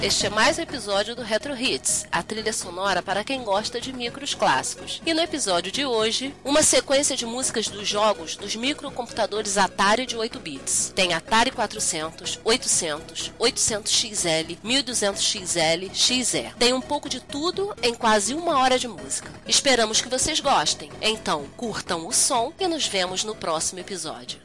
Este é mais um episódio do Retro Hits, a trilha sonora para quem gosta de micros clássicos. E no episódio de hoje, uma sequência de músicas dos jogos dos microcomputadores Atari de 8 bits. Tem Atari 400, 800, 800XL, 1200XL, XE. Tem um pouco de tudo em quase uma hora de música. Esperamos que vocês gostem. Então, curtam o som e nos vemos no próximo episódio.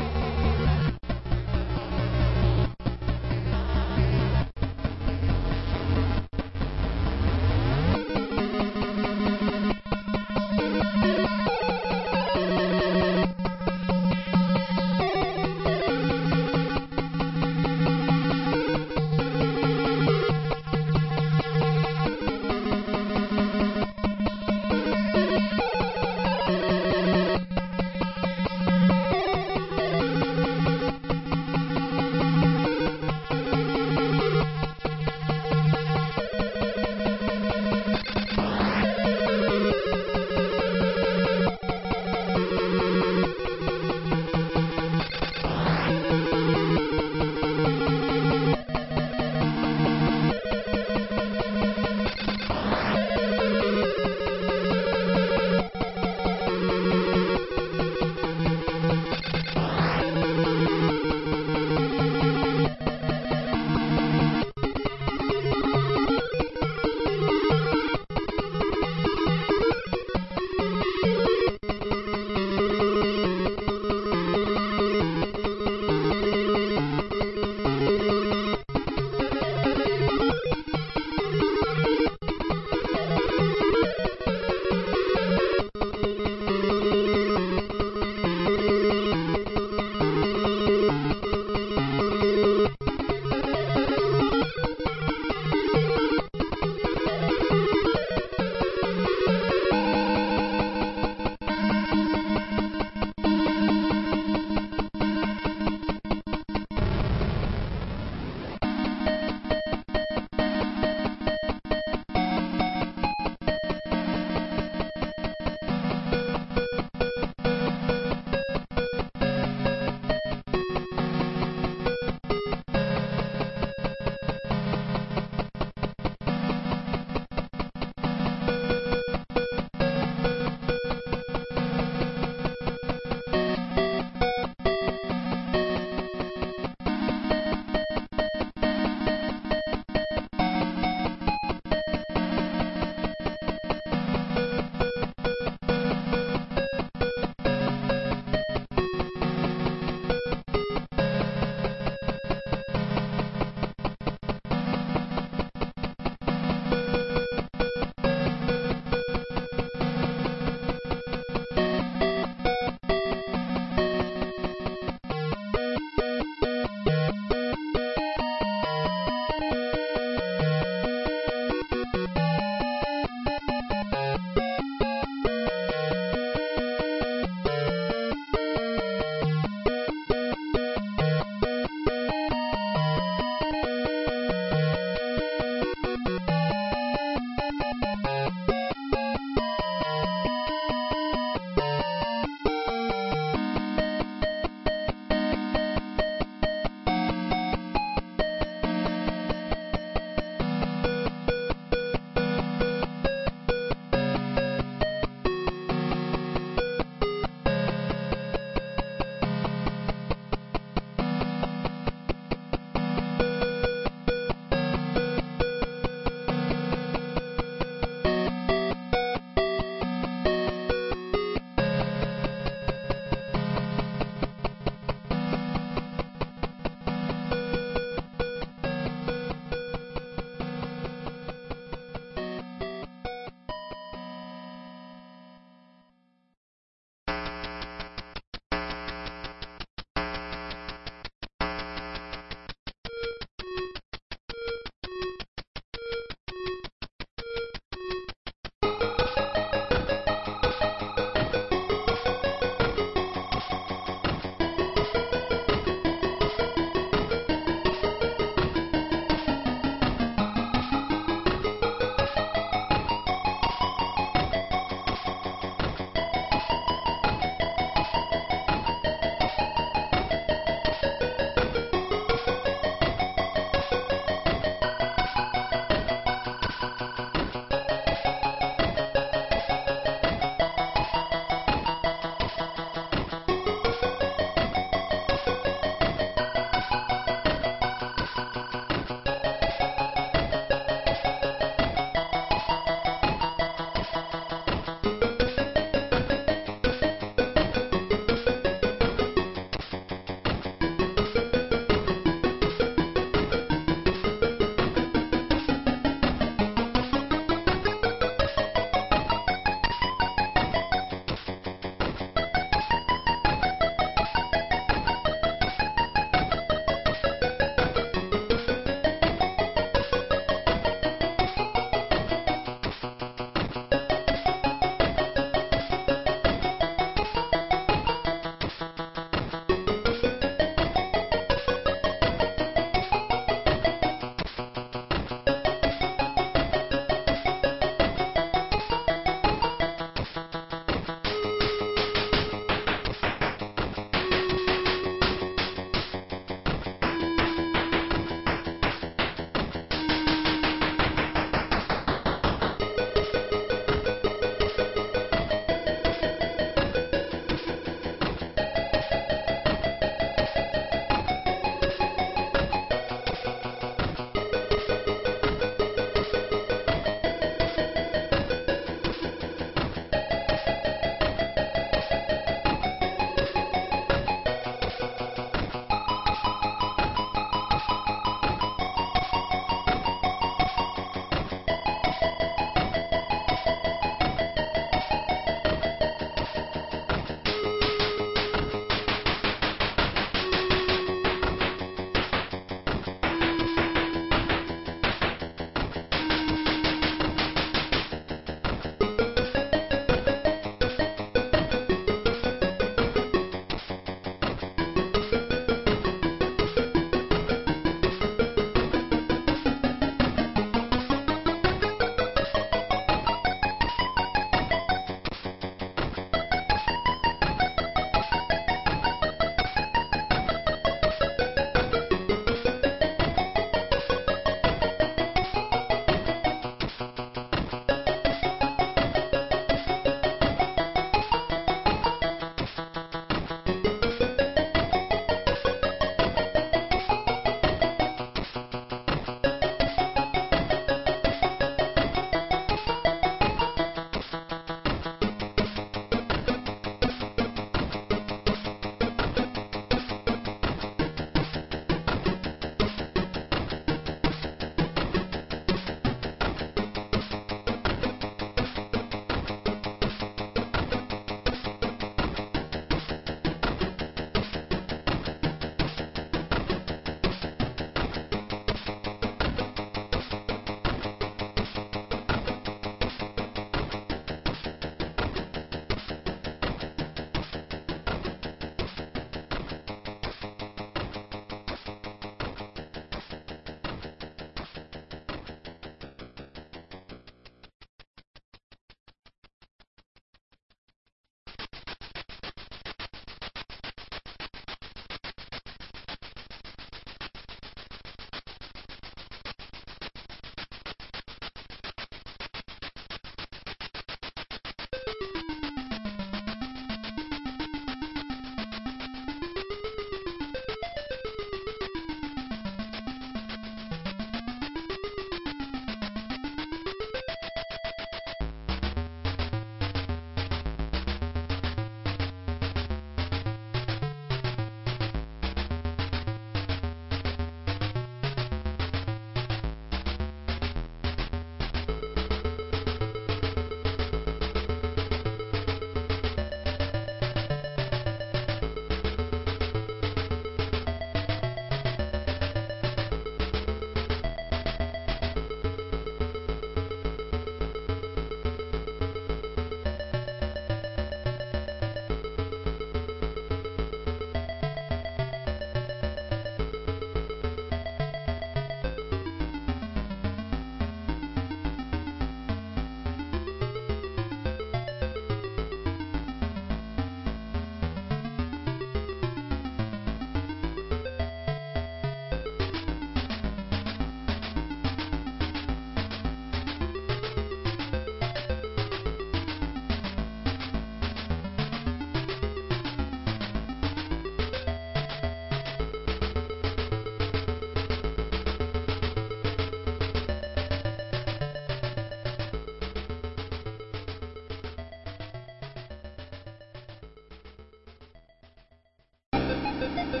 Thank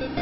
you.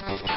Thank you.